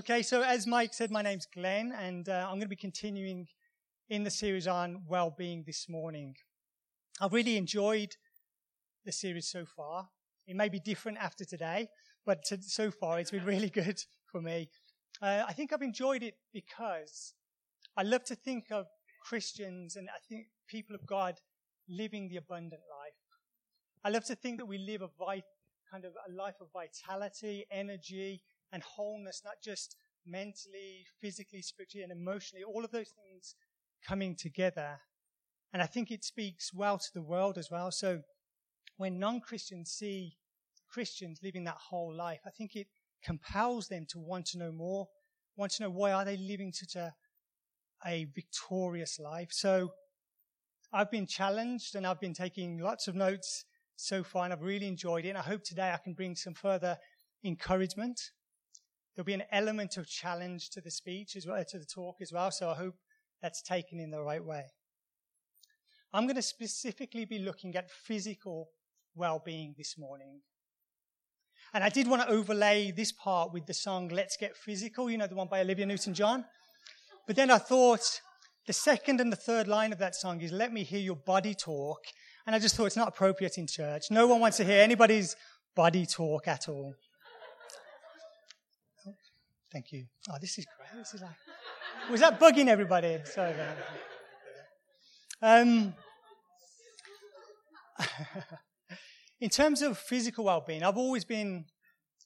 Okay, so as Mike said, my name's Glenn, and uh, I'm going to be continuing in the series on well-being this morning. I've really enjoyed the series so far. It may be different after today, but to, so far it's been really good for me. Uh, I think I've enjoyed it because I love to think of Christians and I think people of God living the abundant life. I love to think that we live a vi- kind of a life of vitality, energy, and wholeness, not just mentally, physically, spiritually, and emotionally, all of those things coming together. And I think it speaks well to the world as well. So when non Christians see Christians living that whole life, I think it compels them to want to know more, want to know why are they living such a, a victorious life. So I've been challenged and I've been taking lots of notes so far and I've really enjoyed it. And I hope today I can bring some further encouragement. There'll be an element of challenge to the speech as well, uh, to the talk as well. So I hope that's taken in the right way. I'm going to specifically be looking at physical well-being this morning. And I did want to overlay this part with the song Let's Get Physical, you know, the one by Olivia Newton John. But then I thought the second and the third line of that song is Let Me Hear Your Body Talk. And I just thought it's not appropriate in church. No one wants to hear anybody's body talk at all. Thank you. Oh, this is great. This is like, was that bugging everybody? Sorry about that. Um, in terms of physical well-being, I've always been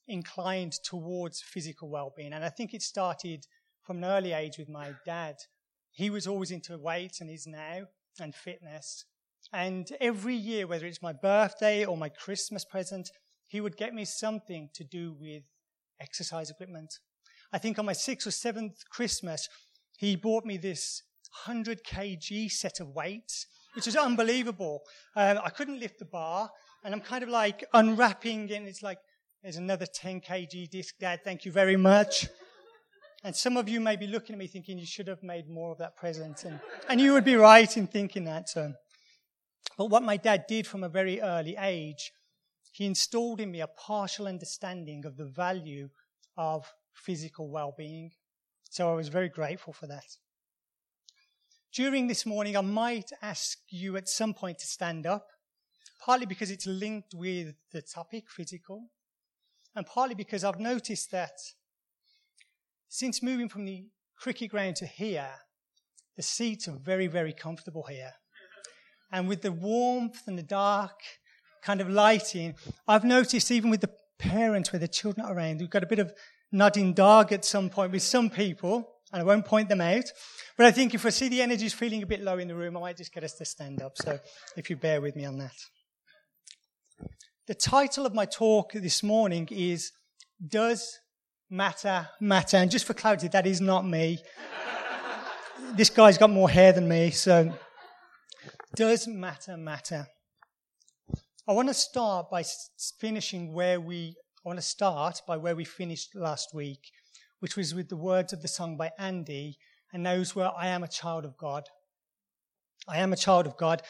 inclined towards physical well-being, and I think it started from an early age with my dad. He was always into weights and is now, and fitness. And every year, whether it's my birthday or my Christmas present, he would get me something to do with exercise equipment. I think on my sixth or seventh Christmas, he bought me this 100 kg set of weights, which is unbelievable. Um, I couldn't lift the bar, and I'm kind of like unwrapping, and it's like, there's another 10 kg disc, Dad, thank you very much. And some of you may be looking at me thinking you should have made more of that present. And, and you would be right in thinking that. So. But what my dad did from a very early age, he installed in me a partial understanding of the value of physical well-being. So I was very grateful for that. During this morning, I might ask you at some point to stand up, partly because it's linked with the topic, physical, and partly because I've noticed that since moving from the cricket ground to here, the seats are very, very comfortable here. And with the warmth and the dark kind of lighting, I've noticed even with the parents where the children are around, we've got a bit of nodding dog at some point with some people, and I won't point them out. But I think if I see the energy is feeling a bit low in the room, I might just get us to stand up. So if you bear with me on that. The title of my talk this morning is Does Matter Matter? And just for clarity, that is not me. this guy's got more hair than me, so does matter matter? I want to start by finishing where we, I want to start by where we finished last week, which was with the words of the song by Andy, and those were, I am a child of God. I am a child of God.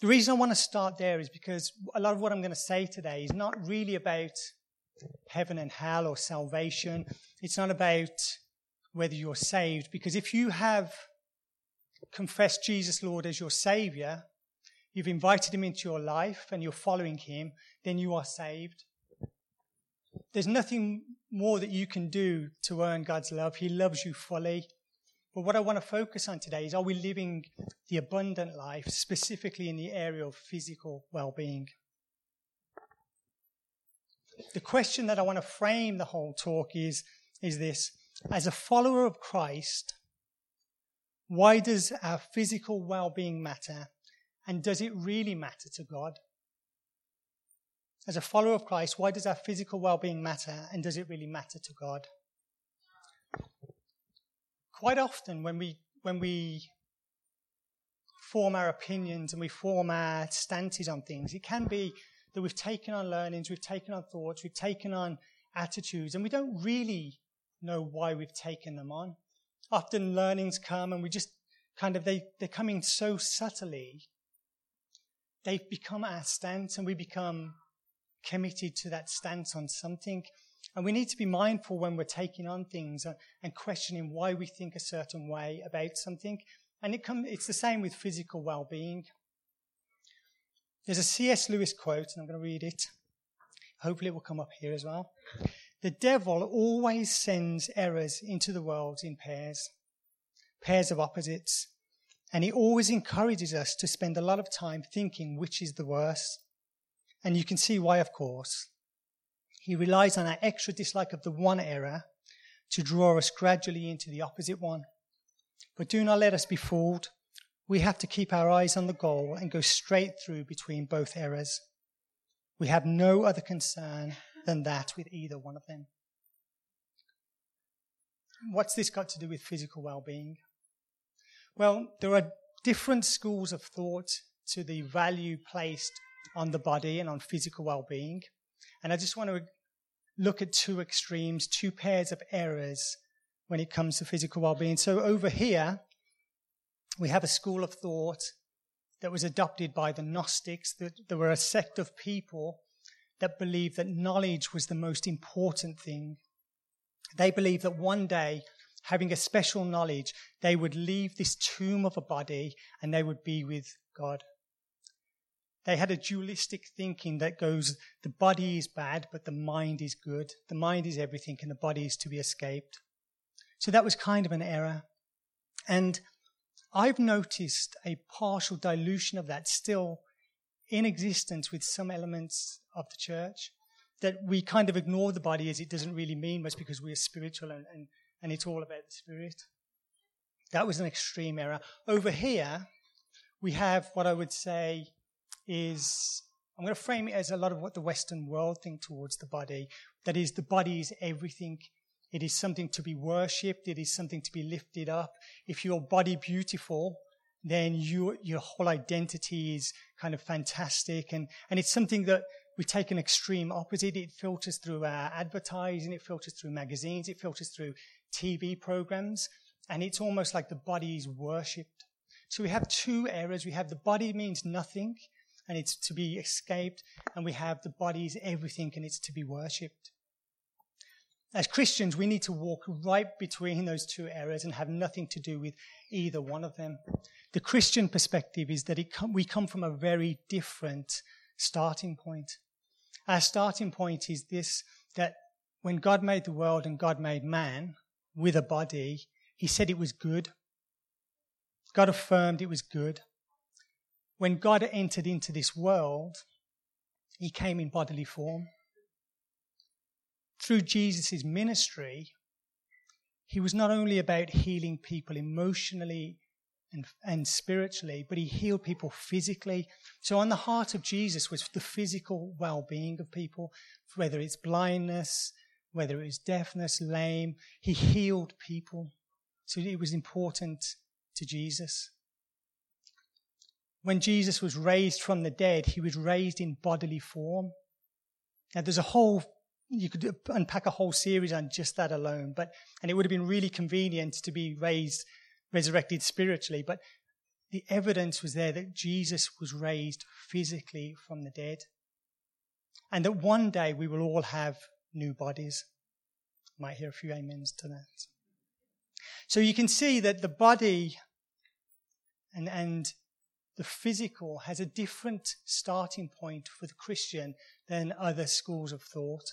The reason I want to start there is because a lot of what I'm going to say today is not really about heaven and hell or salvation. It's not about whether you're saved, because if you have confessed Jesus, Lord, as your Savior, you've invited Him into your life and you're following Him, then you are saved. There's nothing more that you can do to earn God's love. He loves you fully. But what I want to focus on today is are we living the abundant life, specifically in the area of physical well being? The question that I want to frame the whole talk is, is this As a follower of Christ, why does our physical well being matter? And does it really matter to God? As a follower of Christ, why does our physical well being matter? And does it really matter to God? Quite often, when we, when we form our opinions and we form our stances on things, it can be that we've taken on learnings, we've taken on thoughts, we've taken on attitudes, and we don't really know why we've taken them on often learnings come and we just kind of, they, they're coming so subtly. They've become our stance and we become committed to that stance on something. And we need to be mindful when we're taking on things and questioning why we think a certain way about something. And it come, it's the same with physical well being. There's a C.S. Lewis quote, and I'm going to read it. Hopefully, it will come up here as well. The devil always sends errors into the world in pairs, pairs of opposites. And he always encourages us to spend a lot of time thinking which is the worst. And you can see why, of course. He relies on our extra dislike of the one error to draw us gradually into the opposite one. But do not let us be fooled. We have to keep our eyes on the goal and go straight through between both errors. We have no other concern than that with either one of them. What's this got to do with physical well being? Well, there are different schools of thought to the value placed on the body and on physical well being. And I just want to look at two extremes, two pairs of errors when it comes to physical well being. So over here, we have a school of thought that was adopted by the Gnostics, that there were a sect of people that believed that knowledge was the most important thing. They believed that one day, having a special knowledge, they would leave this tomb of a body and they would be with God. They had a dualistic thinking that goes, the body is bad, but the mind is good. The mind is everything, and the body is to be escaped. So that was kind of an error. And I've noticed a partial dilution of that still in existence with some elements of the church. That we kind of ignore the body as it doesn't really mean much because we are spiritual and, and, and it's all about the spirit. That was an extreme error. Over here, we have what I would say is I'm going to frame it as a lot of what the Western world think towards the body. That is, the body is everything. It is something to be worshipped. It is something to be lifted up. If your body beautiful, then you, your whole identity is kind of fantastic. And, and it's something that we take an extreme opposite. It filters through our advertising. It filters through magazines. It filters through TV programs. And it's almost like the body is worshipped. So we have two errors. We have the body means nothing and it's to be escaped, and we have the bodies, everything, and it's to be worshipped. As Christians, we need to walk right between those two errors and have nothing to do with either one of them. The Christian perspective is that com- we come from a very different starting point. Our starting point is this that when God made the world and God made man with a body, he said it was good. God affirmed it was good when God entered into this world, he came in bodily form. Through Jesus' ministry, he was not only about healing people emotionally and, and spiritually, but he healed people physically. So, on the heart of Jesus was the physical well being of people, whether it's blindness, whether it was deafness, lame, he healed people. So, it was important to Jesus. When Jesus was raised from the dead, he was raised in bodily form. Now, there's a whole, you could unpack a whole series on just that alone, but, and it would have been really convenient to be raised, resurrected spiritually, but the evidence was there that Jesus was raised physically from the dead. And that one day we will all have new bodies. Might hear a few amens to that. So you can see that the body and, and the physical has a different starting point for the Christian than other schools of thought.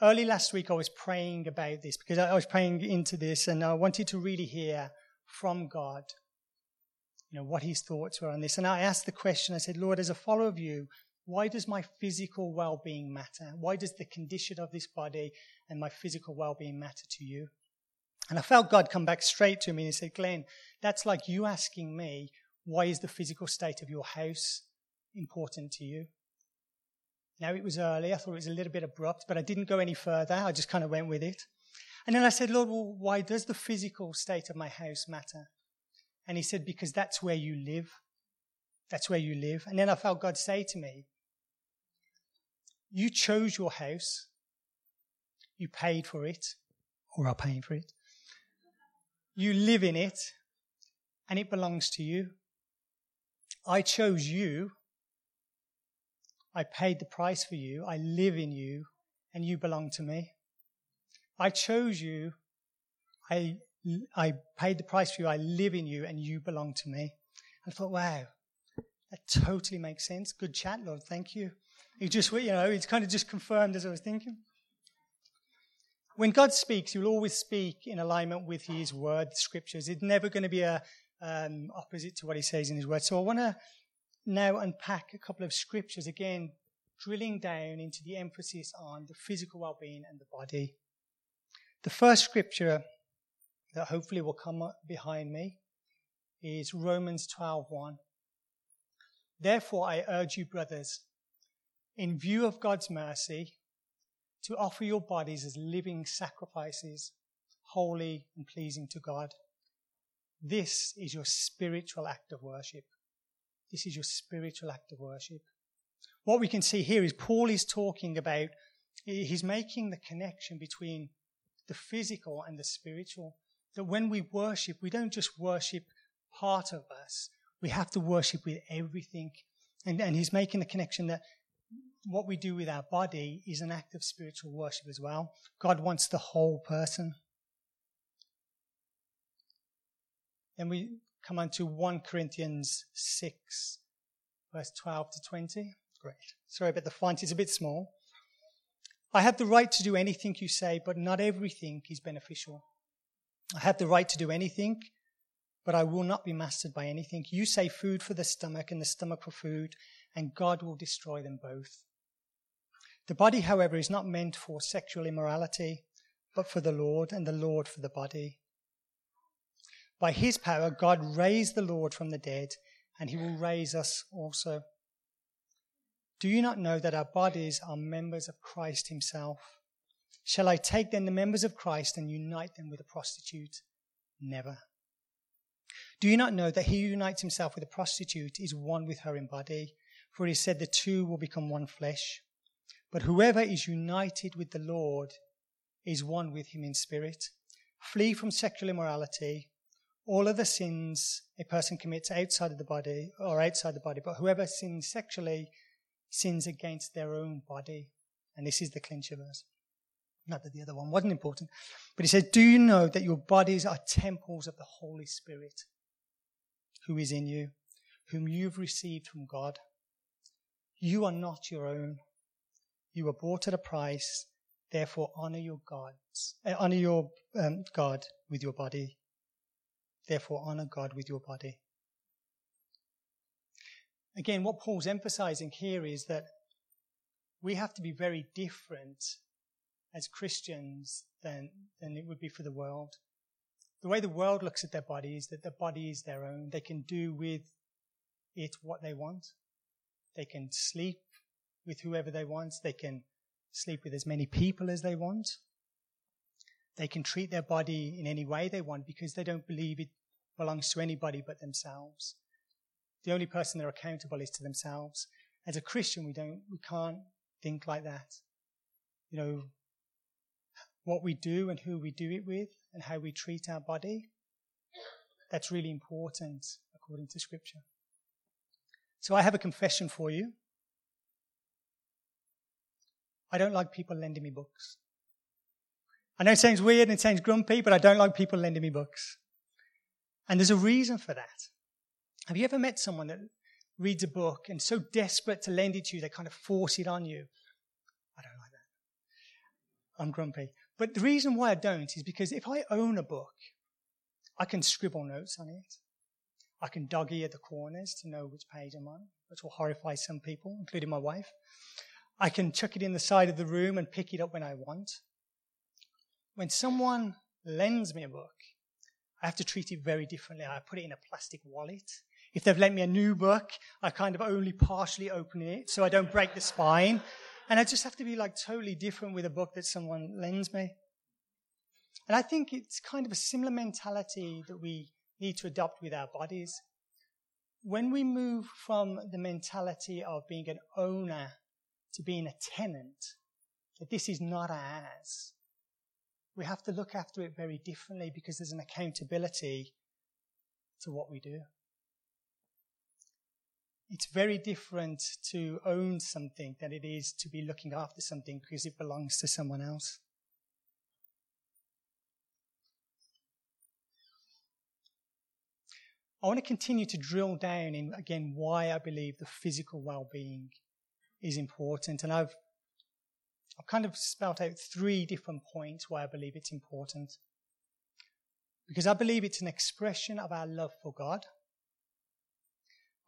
Early last week, I was praying about this because I was praying into this and I wanted to really hear from God, you know, what his thoughts were on this. And I asked the question, I said, Lord, as a follower of you, why does my physical well being matter? Why does the condition of this body and my physical well being matter to you? And I felt God come back straight to me and he said, Glenn, that's like you asking me, why is the physical state of your house important to you? Now it was early. I thought it was a little bit abrupt, but I didn't go any further. I just kind of went with it. And then I said, Lord, well, why does the physical state of my house matter? And he said, because that's where you live. That's where you live. And then I felt God say to me, you chose your house. You paid for it, or are paying for it. You live in it, and it belongs to you. I chose you. I paid the price for you. I live in you, and you belong to me. I chose you. I, I paid the price for you. I live in you, and you belong to me. I thought, wow, that totally makes sense. Good chat, Lord. Thank you. It just, you know, it's kind of just confirmed as I was thinking. When God speaks, He will always speak in alignment with His word, the scriptures. It's never going to be a um, opposite to what He says in His word. So I want to now unpack a couple of scriptures again, drilling down into the emphasis on the physical well-being and the body. The first scripture that hopefully will come behind me is Romans 12:1. Therefore I urge you brothers in view of God's mercy to offer your bodies as living sacrifices holy and pleasing to God. This is your spiritual act of worship. This is your spiritual act of worship. What we can see here is Paul is talking about, he's making the connection between the physical and the spiritual. That when we worship, we don't just worship part of us, we have to worship with everything. And, and he's making the connection that what we do with our body is an act of spiritual worship as well. God wants the whole person. Then we come on to 1 Corinthians 6, verse 12 to 20. Great. Sorry about the font, it's a bit small. I have the right to do anything you say, but not everything is beneficial. I have the right to do anything, but I will not be mastered by anything. You say food for the stomach and the stomach for food, and God will destroy them both. The body, however, is not meant for sexual immorality, but for the Lord, and the Lord for the body. By his power, God raised the Lord from the dead, and he will raise us also. Do you not know that our bodies are members of Christ himself? Shall I take then the members of Christ and unite them with a prostitute? Never. Do you not know that he who unites himself with a prostitute is one with her in body? For he said the two will become one flesh. But whoever is united with the Lord is one with him in spirit. Flee from sexual immorality all of the sins a person commits outside of the body or outside the body, but whoever sins sexually sins against their own body. And this is the clincher verse. Not that the other one wasn't important. But he said, Do you know that your bodies are temples of the Holy Spirit who is in you, whom you've received from God? You are not your own. You were bought at a price. Therefore, honor your gods, uh, honor your um, God with your body. Therefore, honor God with your body. Again, what Paul's emphasizing here is that we have to be very different as Christians than, than it would be for the world. The way the world looks at their body is that their body is their own. They can do with it what they want. They can sleep with whoever they want. They can sleep with as many people as they want. They can treat their body in any way they want because they don't believe it belongs to anybody but themselves. The only person they're accountable is to themselves. As a Christian, we don't, we can't think like that. You know, what we do and who we do it with and how we treat our body, that's really important according to scripture. So I have a confession for you. I don't like people lending me books. I know it sounds weird and it sounds grumpy, but I don't like people lending me books. And there's a reason for that. Have you ever met someone that reads a book and so desperate to lend it to you, they kind of force it on you? I don't like that. I'm grumpy. But the reason why I don't is because if I own a book, I can scribble notes on it. I can dog ear the corners to know which page I'm on, which will horrify some people, including my wife. I can chuck it in the side of the room and pick it up when I want. When someone lends me a book, I have to treat it very differently. I put it in a plastic wallet. If they've lent me a new book, I kind of only partially open it so I don't break the spine. And I just have to be like totally different with a book that someone lends me. And I think it's kind of a similar mentality that we need to adopt with our bodies. When we move from the mentality of being an owner to being a tenant, that this is not ours, we have to look after it very differently because there's an accountability to what we do. it's very different to own something than it is to be looking after something because it belongs to someone else. I want to continue to drill down in again why I believe the physical well-being is important, and I've I've kind of spelt out three different points why I believe it's important. Because I believe it's an expression of our love for God.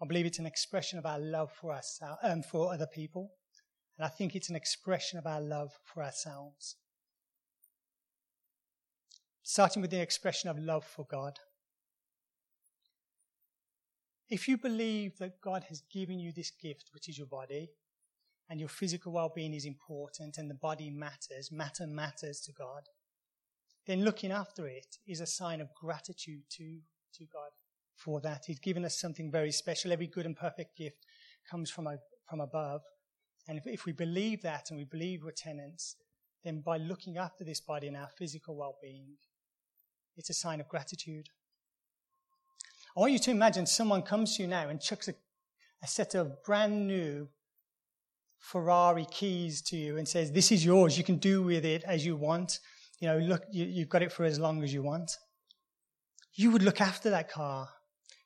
I believe it's an expression of our love for us, um, for other people, and I think it's an expression of our love for ourselves. Starting with the expression of love for God. If you believe that God has given you this gift, which is your body, and your physical well being is important and the body matters, matter matters to God, then looking after it is a sign of gratitude to, to God for that. He's given us something very special. Every good and perfect gift comes from, from above. And if, if we believe that and we believe we're tenants, then by looking after this body and our physical well being, it's a sign of gratitude. I want you to imagine someone comes to you now and chucks a, a set of brand new Ferrari keys to you and says, This is yours. You can do with it as you want. You know, look, you, you've got it for as long as you want. You would look after that car.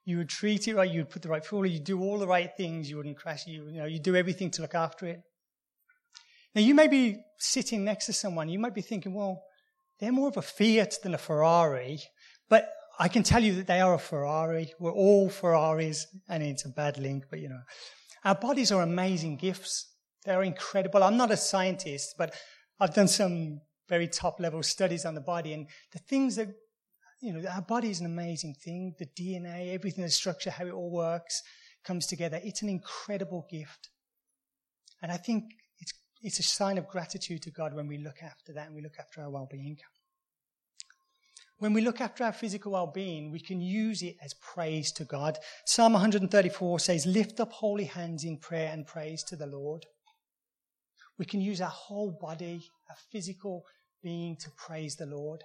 You would treat it right. You would put the right fuel. You'd do all the right things. You wouldn't crash. You, you know, you do everything to look after it. Now, you may be sitting next to someone. You might be thinking, well, they're more of a Fiat than a Ferrari. But I can tell you that they are a Ferrari. We're all Ferraris. And it's a bad link, but you know. Our bodies are amazing gifts. They're incredible. I'm not a scientist, but I've done some very top level studies on the body and the things that, you know, our body is an amazing thing. The DNA, everything, the structure, how it all works, comes together. It's an incredible gift. And I think it's, it's a sign of gratitude to God when we look after that and we look after our well being. When we look after our physical well being, we can use it as praise to God. Psalm 134 says, Lift up holy hands in prayer and praise to the Lord. We can use our whole body, our physical being to praise the Lord.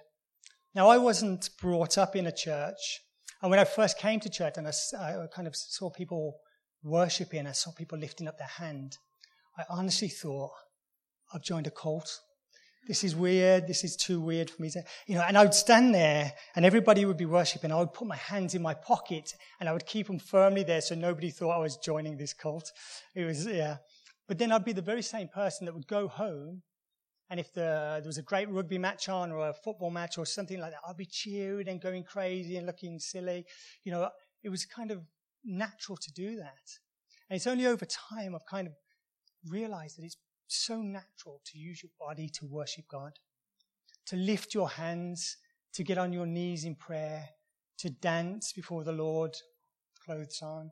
Now, I wasn't brought up in a church. And when I first came to church and I, I kind of saw people worshiping, I saw people lifting up their hand, I honestly thought, I've joined a cult. This is weird. This is too weird for me to, you know, and I would stand there and everybody would be worshiping. I would put my hands in my pocket and I would keep them firmly there so nobody thought I was joining this cult. It was, yeah. But then I'd be the very same person that would go home, and if the, there was a great rugby match on or a football match or something like that, I'd be cheering and going crazy and looking silly. You know, it was kind of natural to do that. And it's only over time I've kind of realized that it's so natural to use your body to worship God, to lift your hands, to get on your knees in prayer, to dance before the Lord, clothes on,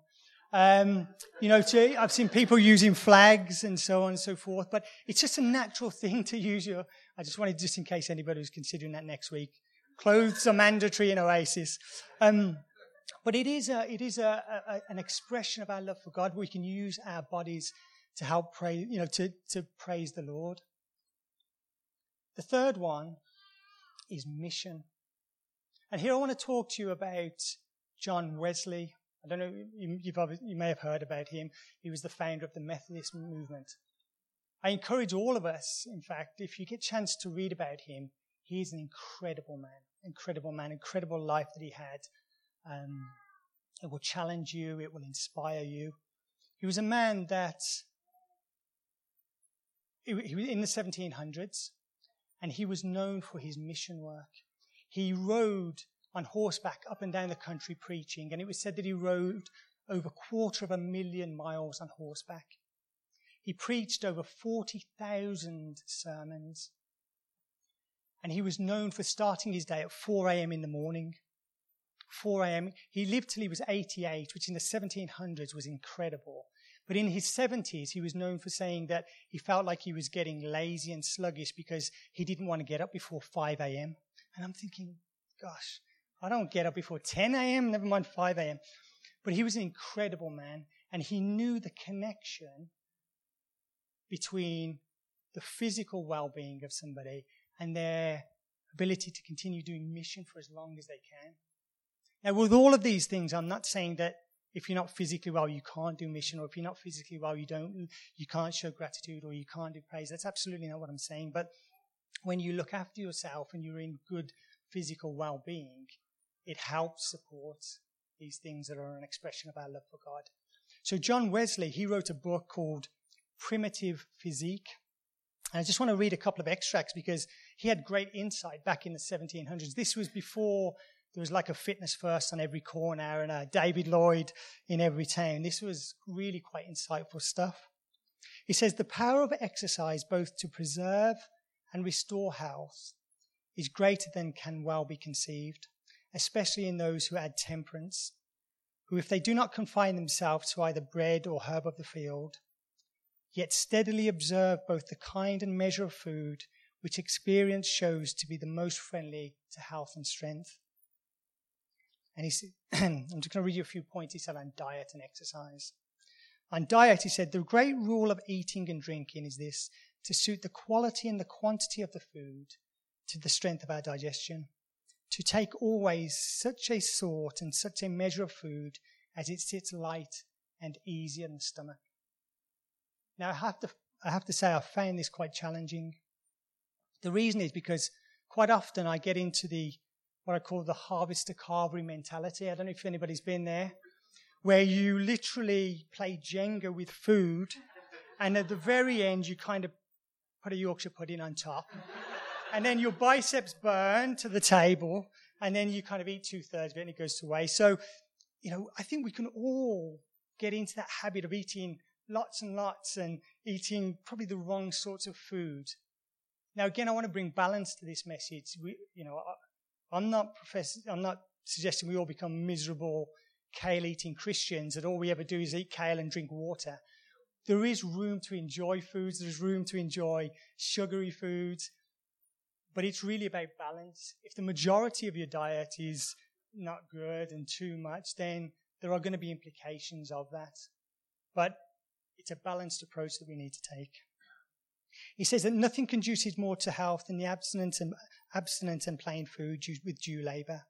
um, you know, to, I've seen people using flags and so on and so forth, but it's just a natural thing to use your. I just wanted, just in case anybody was considering that next week, clothes are mandatory in Oasis. Um, but it is, a, it is a, a, an expression of our love for God. We can use our bodies to help pray, you know, to, to praise the Lord. The third one is mission. And here I want to talk to you about John Wesley. I don't know, you, you may have heard about him. He was the founder of the Methodist movement. I encourage all of us, in fact, if you get a chance to read about him, he is an incredible man, incredible man, incredible life that he had. Um, it will challenge you, it will inspire you. He was a man that, he was in the 1700s, and he was known for his mission work. He rode on horseback up and down the country preaching, and it was said that he rode over a quarter of a million miles on horseback. He preached over 40,000 sermons, and he was known for starting his day at 4 a.m. in the morning. 4 a.m. He lived till he was 88, which in the 1700s was incredible. But in his 70s, he was known for saying that he felt like he was getting lazy and sluggish because he didn't want to get up before 5 a.m. And I'm thinking, gosh, I don't get up before 10 a.m., never mind 5 a.m. But he was an incredible man, and he knew the connection between the physical well being of somebody and their ability to continue doing mission for as long as they can. Now, with all of these things, I'm not saying that if you're not physically well, you can't do mission, or if you're not physically well, you don't, you can't show gratitude, or you can't do praise. That's absolutely not what I'm saying. But when you look after yourself and you're in good physical well-being, it helps support these things that are an expression of our love for God. So John Wesley, he wrote a book called Primitive Physique. And I just want to read a couple of extracts because he had great insight back in the 1700s. This was before there was like a fitness first on every corner and a David Lloyd in every town. This was really quite insightful stuff. He says the power of exercise both to preserve and restore health is greater than can well be conceived, especially in those who add temperance, who, if they do not confine themselves to either bread or herb of the field, yet steadily observe both the kind and measure of food which experience shows to be the most friendly to health and strength. And he said, I'm just going to read you a few points he said on diet and exercise. On diet, he said, the great rule of eating and drinking is this to suit the quality and the quantity of the food to the strength of our digestion, to take always such a sort and such a measure of food as it sits light and easy in the stomach. Now, I have to, I have to say, I found this quite challenging. The reason is because quite often I get into the what I call the harvester carvery mentality. I don't know if anybody's been there, where you literally play Jenga with food, and at the very end, you kind of put a Yorkshire pudding on top. And then your biceps burn to the table, and then you kind of eat two thirds of it and it goes to waste. So, you know, I think we can all get into that habit of eating lots and lots and eating probably the wrong sorts of food. Now, again, I want to bring balance to this message. We, you know, I'm not profess- I'm not suggesting we all become miserable kale eating Christians that all we ever do is eat kale and drink water. There is room to enjoy foods. There's room to enjoy sugary foods. But it's really about balance. If the majority of your diet is not good and too much, then there are going to be implications of that. But it's a balanced approach that we need to take. He says that nothing conduces more to health than the abstinence and, and plain food with due labor.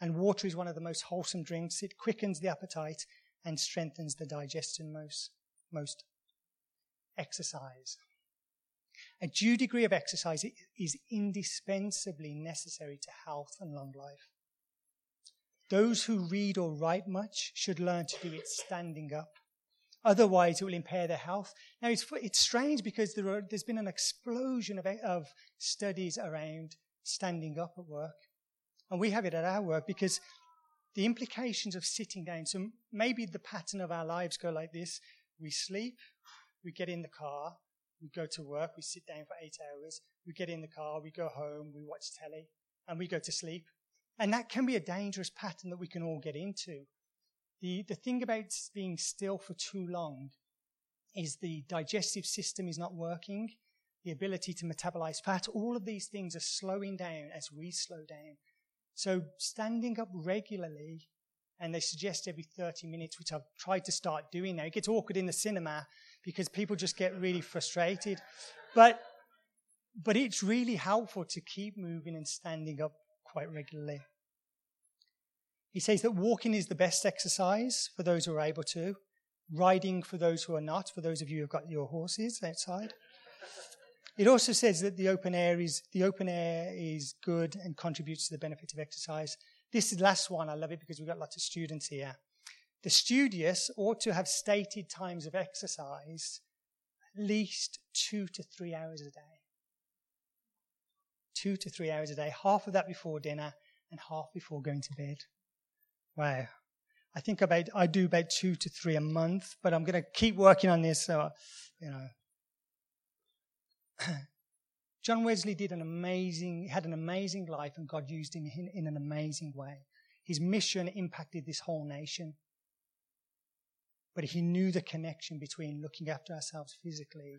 And water is one of the most wholesome drinks. It quickens the appetite and strengthens the digestion most. most. Exercise. A due degree of exercise is indispensably necessary to health and long life. Those who read or write much should learn to do it standing up. Otherwise, it will impair their health. Now, it's, it's strange because there are, there's been an explosion of, of studies around standing up at work. And we have it at our work because the implications of sitting down. So maybe the pattern of our lives go like this we sleep, we get in the car, we go to work, we sit down for eight hours, we get in the car, we go home, we watch telly, and we go to sleep. And that can be a dangerous pattern that we can all get into. The, the thing about being still for too long is the digestive system is not working, the ability to metabolize fat, all of these things are slowing down as we slow down. So standing up regularly, and they suggest every 30 minutes, which I've tried to start doing now. It gets awkward in the cinema because people just get really frustrated. But, but it's really helpful to keep moving and standing up quite regularly. He says that walking is the best exercise for those who are able to, riding for those who are not, for those of you who have got your horses outside. It also says that the open air is the open air is good and contributes to the benefit of exercise. This is the last one. I love it because we've got lots of students here. The studious ought to have stated times of exercise at least two to three hours a day. Two to three hours a day, half of that before dinner and half before going to bed. Wow. I think about, I do about two to three a month, but I'm going to keep working on this. So, you know. John Wesley did an amazing, had an amazing life, and God used him in, in an amazing way. His mission impacted this whole nation. But he knew the connection between looking after ourselves physically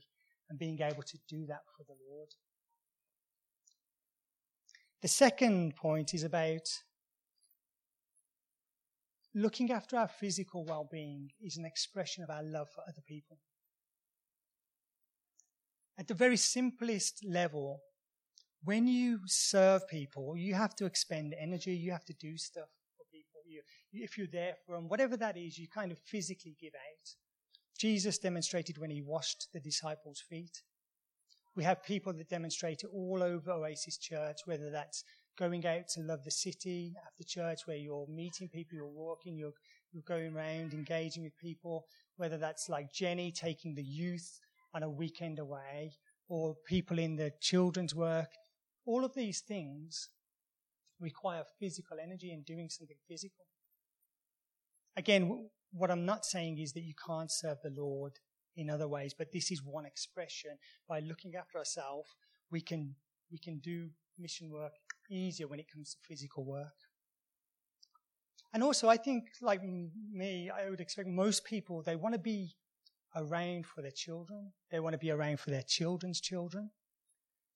and being able to do that for the Lord. The second point is about looking after our physical well being is an expression of our love for other people. At the very simplest level, when you serve people, you have to expend energy, you have to do stuff if you're there them, whatever that is, you kind of physically give out. Jesus demonstrated when he washed the disciples' feet. We have people that demonstrate it all over Oasis Church, whether that's going out to love the city after church, where you're meeting people, you're walking, you're, you're going around, engaging with people, whether that's like Jenny taking the youth on a weekend away, or people in the children's work. All of these things require physical energy and doing something physical. Again, what I'm not saying is that you can't serve the Lord in other ways, but this is one expression. By looking after ourselves, we can, we can do mission work easier when it comes to physical work. And also, I think, like me, I would expect most people, they want to be around for their children. They want to be around for their children's children.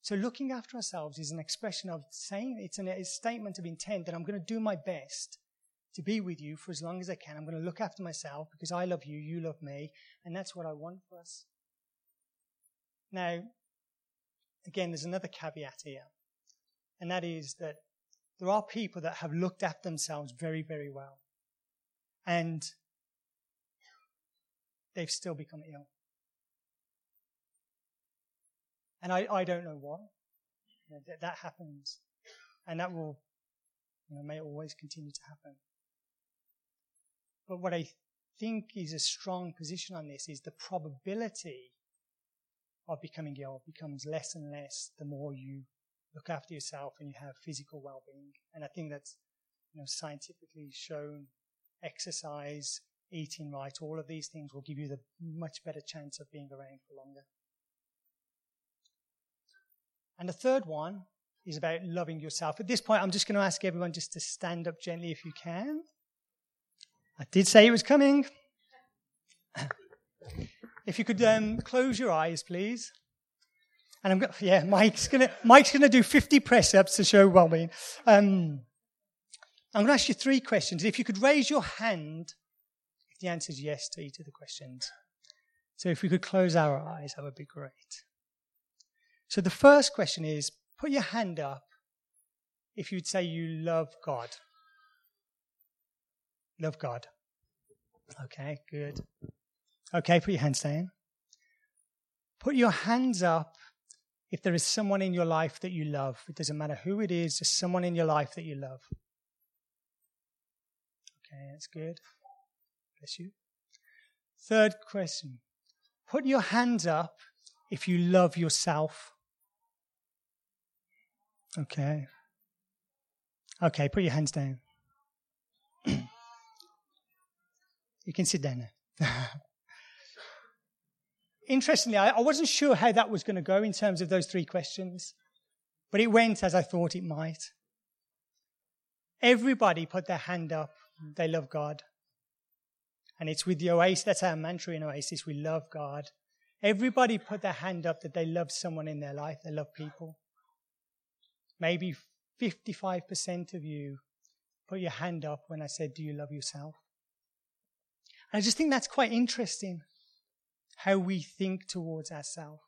So looking after ourselves is an expression of saying, it's a statement of intent that I'm going to do my best to be with you for as long as I can. I'm going to look after myself because I love you, you love me, and that's what I want for us. Now, again, there's another caveat here, and that is that there are people that have looked after themselves very, very well, and they've still become ill. And I, I don't know why. You know, that, that happens. And that will, you know, may always continue to happen. But what I think is a strong position on this is the probability of becoming ill becomes less and less the more you look after yourself and you have physical well-being. And I think that's you know, scientifically shown. Exercise, eating right, all of these things will give you the much better chance of being around for longer. And the third one is about loving yourself. At this point, I'm just going to ask everyone just to stand up gently if you can. I did say it was coming. if you could um, close your eyes, please. And I'm going yeah, Mike's going to, Mike's to do 50 press ups to show well-being. Um, I'm going to ask you three questions. If you could raise your hand, if the answer is yes to each of the questions. So if we could close our eyes, that would be great. So the first question is put your hand up if you'd say you love God. Love God. Okay, good. Okay, put your hands down. Put your hands up if there is someone in your life that you love. It doesn't matter who it is, just someone in your life that you love. Okay, that's good. Bless you. Third question. Put your hands up if you love yourself. Okay. Okay, put your hands down. you can sit down now. Interestingly, I, I wasn't sure how that was going to go in terms of those three questions, but it went as I thought it might. Everybody put their hand up. They love God. And it's with the Oasis, that's our mantra in Oasis, we love God. Everybody put their hand up that they love someone in their life, they love people. Maybe 55% of you put your hand up when I said, Do you love yourself? And I just think that's quite interesting how we think towards ourselves.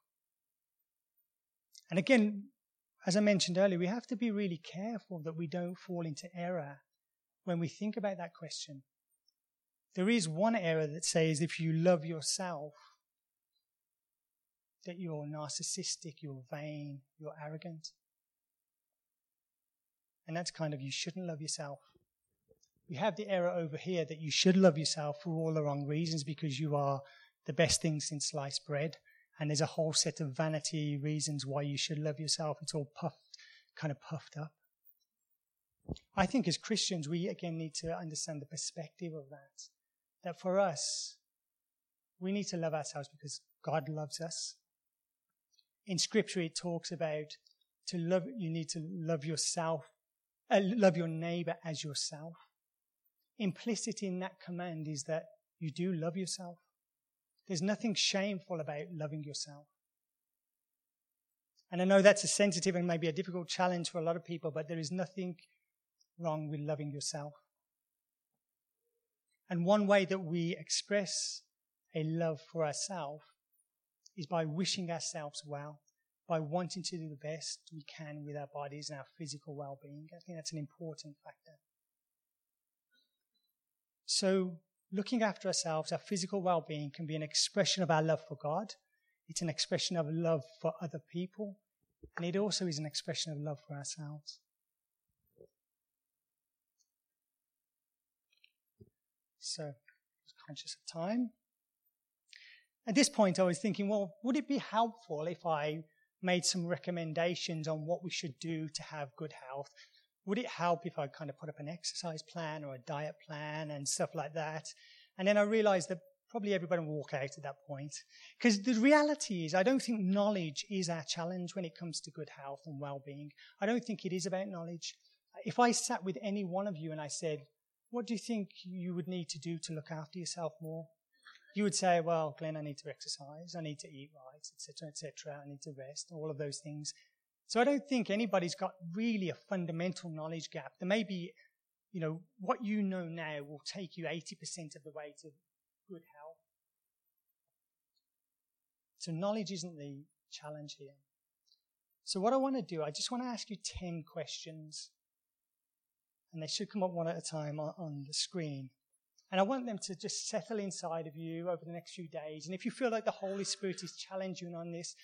And again, as I mentioned earlier, we have to be really careful that we don't fall into error when we think about that question. There is one error that says if you love yourself, that you're narcissistic, you're vain, you're arrogant. And that's kind of you shouldn't love yourself. We have the error over here that you should love yourself for all the wrong reasons because you are the best thing since sliced bread. And there's a whole set of vanity reasons why you should love yourself. It's all puffed, kind of puffed up. I think as Christians, we again need to understand the perspective of that. That for us, we need to love ourselves because God loves us. In scripture, it talks about to love, you need to love yourself uh, love your neighbor as yourself. Implicit in that command is that you do love yourself. There's nothing shameful about loving yourself. And I know that's a sensitive and maybe a difficult challenge for a lot of people, but there is nothing wrong with loving yourself. And one way that we express a love for ourselves is by wishing ourselves well by wanting to do the best we can with our bodies and our physical well being. I think that's an important factor. So, looking after ourselves, our physical well being can be an expression of our love for God, it's an expression of love for other people, and it also is an expression of love for ourselves. So, conscious of time. At this point, I was thinking, well, would it be helpful if I made some recommendations on what we should do to have good health? Would it help if I kind of put up an exercise plan or a diet plan and stuff like that? And then I realized that probably everybody will walk out at that point. Because the reality is, I don't think knowledge is our challenge when it comes to good health and well being. I don't think it is about knowledge. If I sat with any one of you and I said, What do you think you would need to do to look after yourself more? You would say, Well, Glenn, I need to exercise, I need to eat right, etc., etc., I need to rest, all of those things. So I don't think anybody's got really a fundamental knowledge gap. There may be, you know, what you know now will take you 80% of the way to good health. So knowledge isn't the challenge here. So what I want to do, I just want to ask you 10 questions. And they should come up one at a time on, the screen. And I want them to just settle inside of you over the next few days. And if you feel like the Holy Spirit is challenging on this,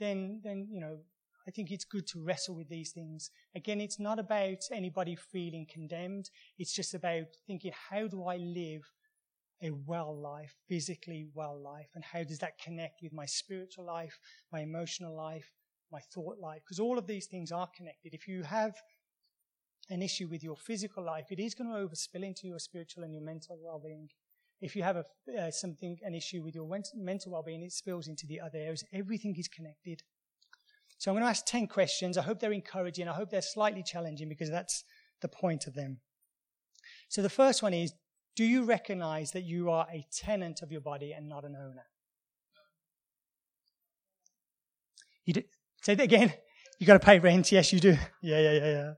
then, then, you know, I think it's good to wrestle with these things. Again, it's not about anybody feeling condemned. It's just about thinking, how do I live a well life, physically well life? And how does that connect with my spiritual life, my emotional life, my thought life? Because all of these things are connected. If you have an issue with your physical life, it is going to overspill into your spiritual and your mental well-being. If you have a, uh, something, an issue with your mental well-being, it spills into the other areas. Everything is connected. So I'm going to ask 10 questions. I hope they're encouraging. I hope they're slightly challenging because that's the point of them. So the first one is Do you recognize that you are a tenant of your body and not an owner? You do, say that again. You got to pay rent. Yes, you do. Yeah, yeah, yeah, yeah.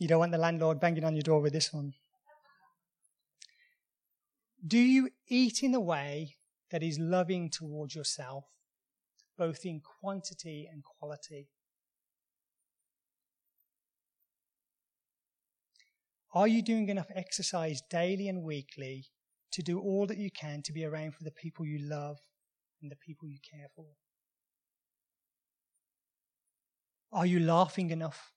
You don't want the landlord banging on your door with this one. Do you eat in a way that is loving towards yourself both in quantity and quality. Are you doing enough exercise daily and weekly to do all that you can to be around for the people you love and the people you care for? Are you laughing enough?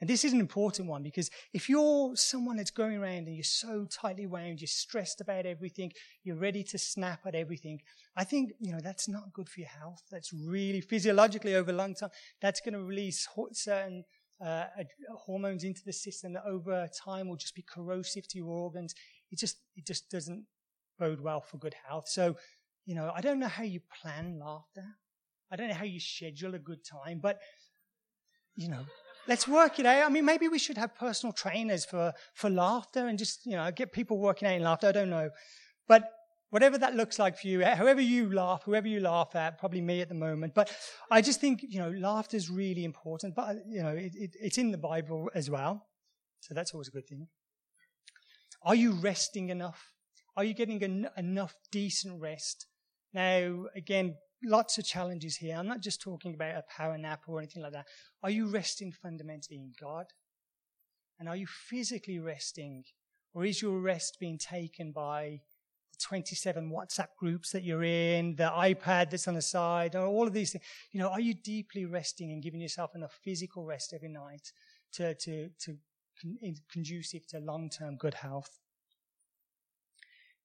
And this is an important one because if you're someone that's going around and you're so tightly wound, you're stressed about everything, you're ready to snap at everything, I think, you know, that's not good for your health. That's really physiologically over a long time. That's going to release certain uh, hormones into the system that over time will just be corrosive to your organs. It just, it just doesn't bode well for good health. So, you know, I don't know how you plan laughter. I don't know how you schedule a good time, but, you know, let's work it out. I mean, maybe we should have personal trainers for, for laughter and just, you know, get people working out in laughter. I don't know. But whatever that looks like for you, however you laugh, whoever you laugh at, probably me at the moment. But I just think, you know, laughter is really important. But, you know, it, it, it's in the Bible as well. So that's always a good thing. Are you resting enough? Are you getting en- enough decent rest? Now, again, lots of challenges here. I'm not just talking about a power nap or anything like that. Are you resting fundamentally in God? And are you physically resting? Or is your rest being taken by the 27 WhatsApp groups that you're in, the iPad that's on the side, or all of these things? You know, are you deeply resting and giving yourself enough physical rest every night to, to, to conducive to long-term good health?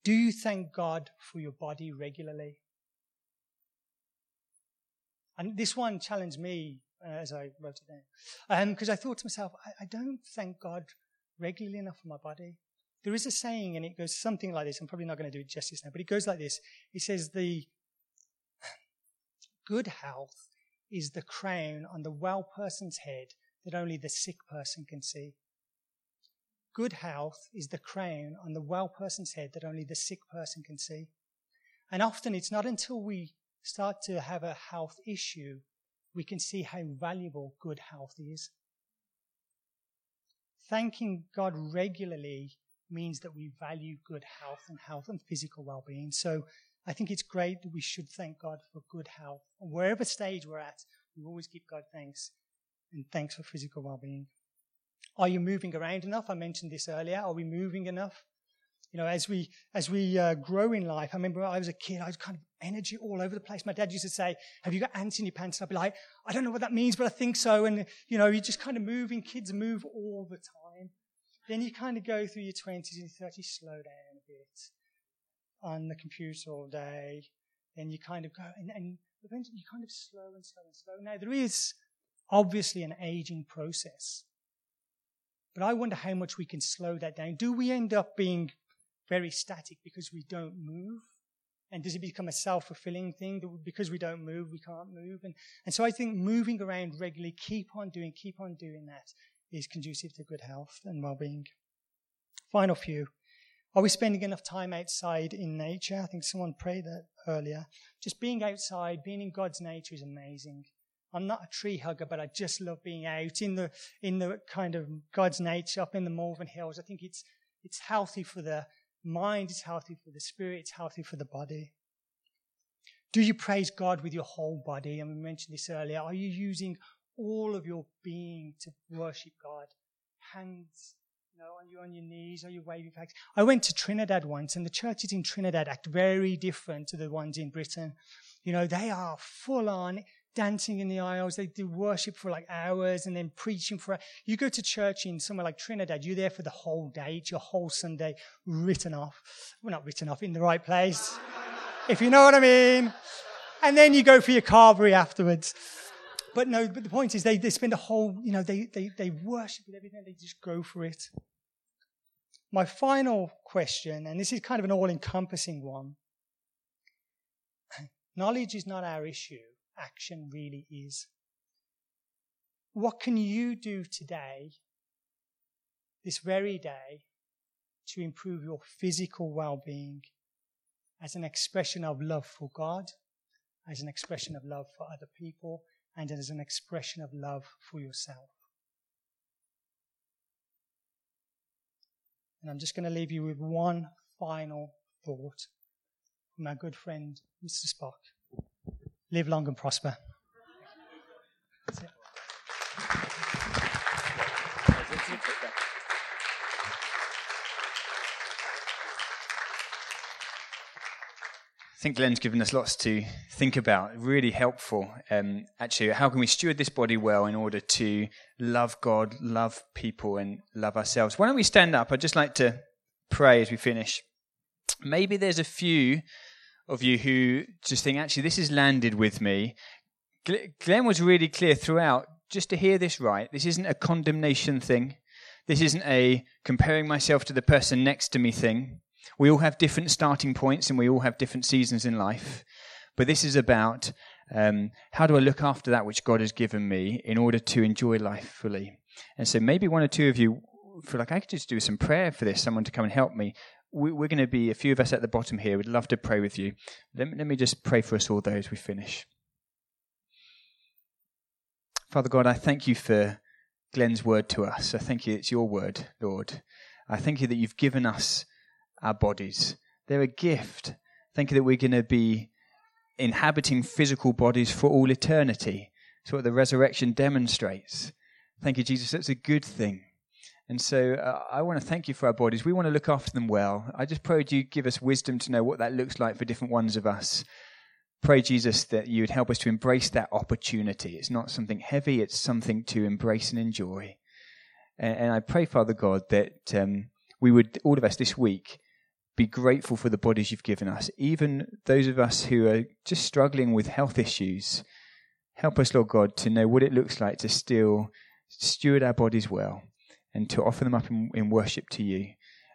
Do you thank God for your body regularly? And this one challenged me uh, as I wrote it down. Because um, I thought to myself, I, I, don't thank God regularly enough for my body. There is a saying, and it goes something like this. I'm probably not going to do it justice now, but it goes like this. It says, The good health is the crown on the well person's head that only the sick person can see. Good health is the crown on the well person's head that only the sick person can see. And often it's not until we start to have a health issue, we can see how valuable good health is. Thanking God regularly means that we value good health and health and physical well-being. So I think it's great that we should thank God for good health. And wherever stage we're at, we always give God thanks and thanks for physical well-being. Are you moving around enough? I mentioned this earlier. Are we moving enough? You know, as we as we uh, grow in life, I remember I was a kid, I was kind of energy all over the place. My dad used to say, "Have you got ants in your pants?" And I'd be like, "I don't know what that means, but I think so." And you know, you just kind of moving. Kids move all the time. Then you kind of go through your twenties and thirties, slow down a bit on the computer all day. Then you kind of go, and, and eventually you kind of slow and slow and slow. Now there is obviously an aging process. But I wonder how much we can slow that down. Do we end up being very static because we don't move? And does it become a self fulfilling thing that because we don't move, we can't move? And, and so I think moving around regularly, keep on doing, keep on doing that is conducive to good health and well being. Final few. Are we spending enough time outside in nature? I think someone prayed that earlier. Just being outside, being in God's nature is amazing. I'm not a tree hugger, but I just love being out in the in the kind of God's nature up in the Malvern Hills. I think it's it's healthy for the mind, is healthy for the spirit, it's healthy for the body. Do you praise God with your whole body? And we mentioned this earlier. Are you using all of your being to worship God? Hands, you know, are you on your knees? Are you waving flags? I went to Trinidad once, and the churches in Trinidad act very different to the ones in Britain. You know, they are full on dancing in the aisles. They do worship for like hours and then preaching for. You go to church in somewhere like Trinidad, you're there for the whole day. It's your whole Sunday written off. Well, not written off in the right place, if you know what I mean. And then you go for your carvery afterwards. But no, but the point is they, they spend a whole, you know, they, they, they worship with everything. They just go for it. My final question, and this is kind of an all encompassing one. Knowledge is not our issue action really is. What can you do today, this very day, to improve your physical well being as an expression of love for God, as an expression of love for other people, and as an expression of love for yourself? And I'm just going to leave you with one final thought from our good friend, Mr. Spock live long and prosper. I think Glenn's given us lots to think about. Really helpful. Um, actually, how can we steward this body well in order to love God, love people, and love ourselves? Why don't we stand up? I'd just like to pray as we finish. Maybe there's a few of you who just think, actually, this has landed with me. Glenn was really clear throughout, just to hear this right. This isn't a condemnation thing. This isn't a comparing myself to the person next to me thing. We all have different starting points and we all have different seasons in life. But this is about um, how do I look after that which God has given me in order to enjoy life fully. And so maybe one or two of you feel like I could just do some prayer for this, someone to come and help me we, are going to be a few of us at the bottom here. We'd love to pray with you. Let me, just pray for us all, though, as we finish. Father God, I thank you for Glenn's word to us. I thank you it's your word, Lord. I thank you that you've given us our bodies. They're a gift. Thank you that we're going to be inhabiting physical bodies for all eternity. It's what the resurrection demonstrates. Thank you, Jesus. That's a good thing. And so uh, I want to thank you for our bodies. We want to look after them well. I just pray you give us wisdom to know what that looks like for different ones of us. Pray, Jesus, that you would help us to embrace that opportunity. It's not something heavy, it's something to embrace and enjoy. And, and I pray, Father God, that um, we would, all of us this week, be grateful for the bodies you've given us. Even those of us who are just struggling with health issues, help us, Lord God, to know what it looks like to still steward our bodies well and to offer them up in, in worship to you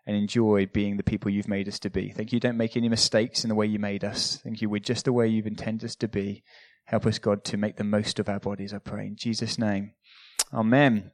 and enjoy being the people you've made us to be. Thank you. Don't make any mistakes in the way you made us. Thank you. We're just the way you've intended us to be. Help us, God, to make the most of our bodies, I pray. In Jesus' name. Amen.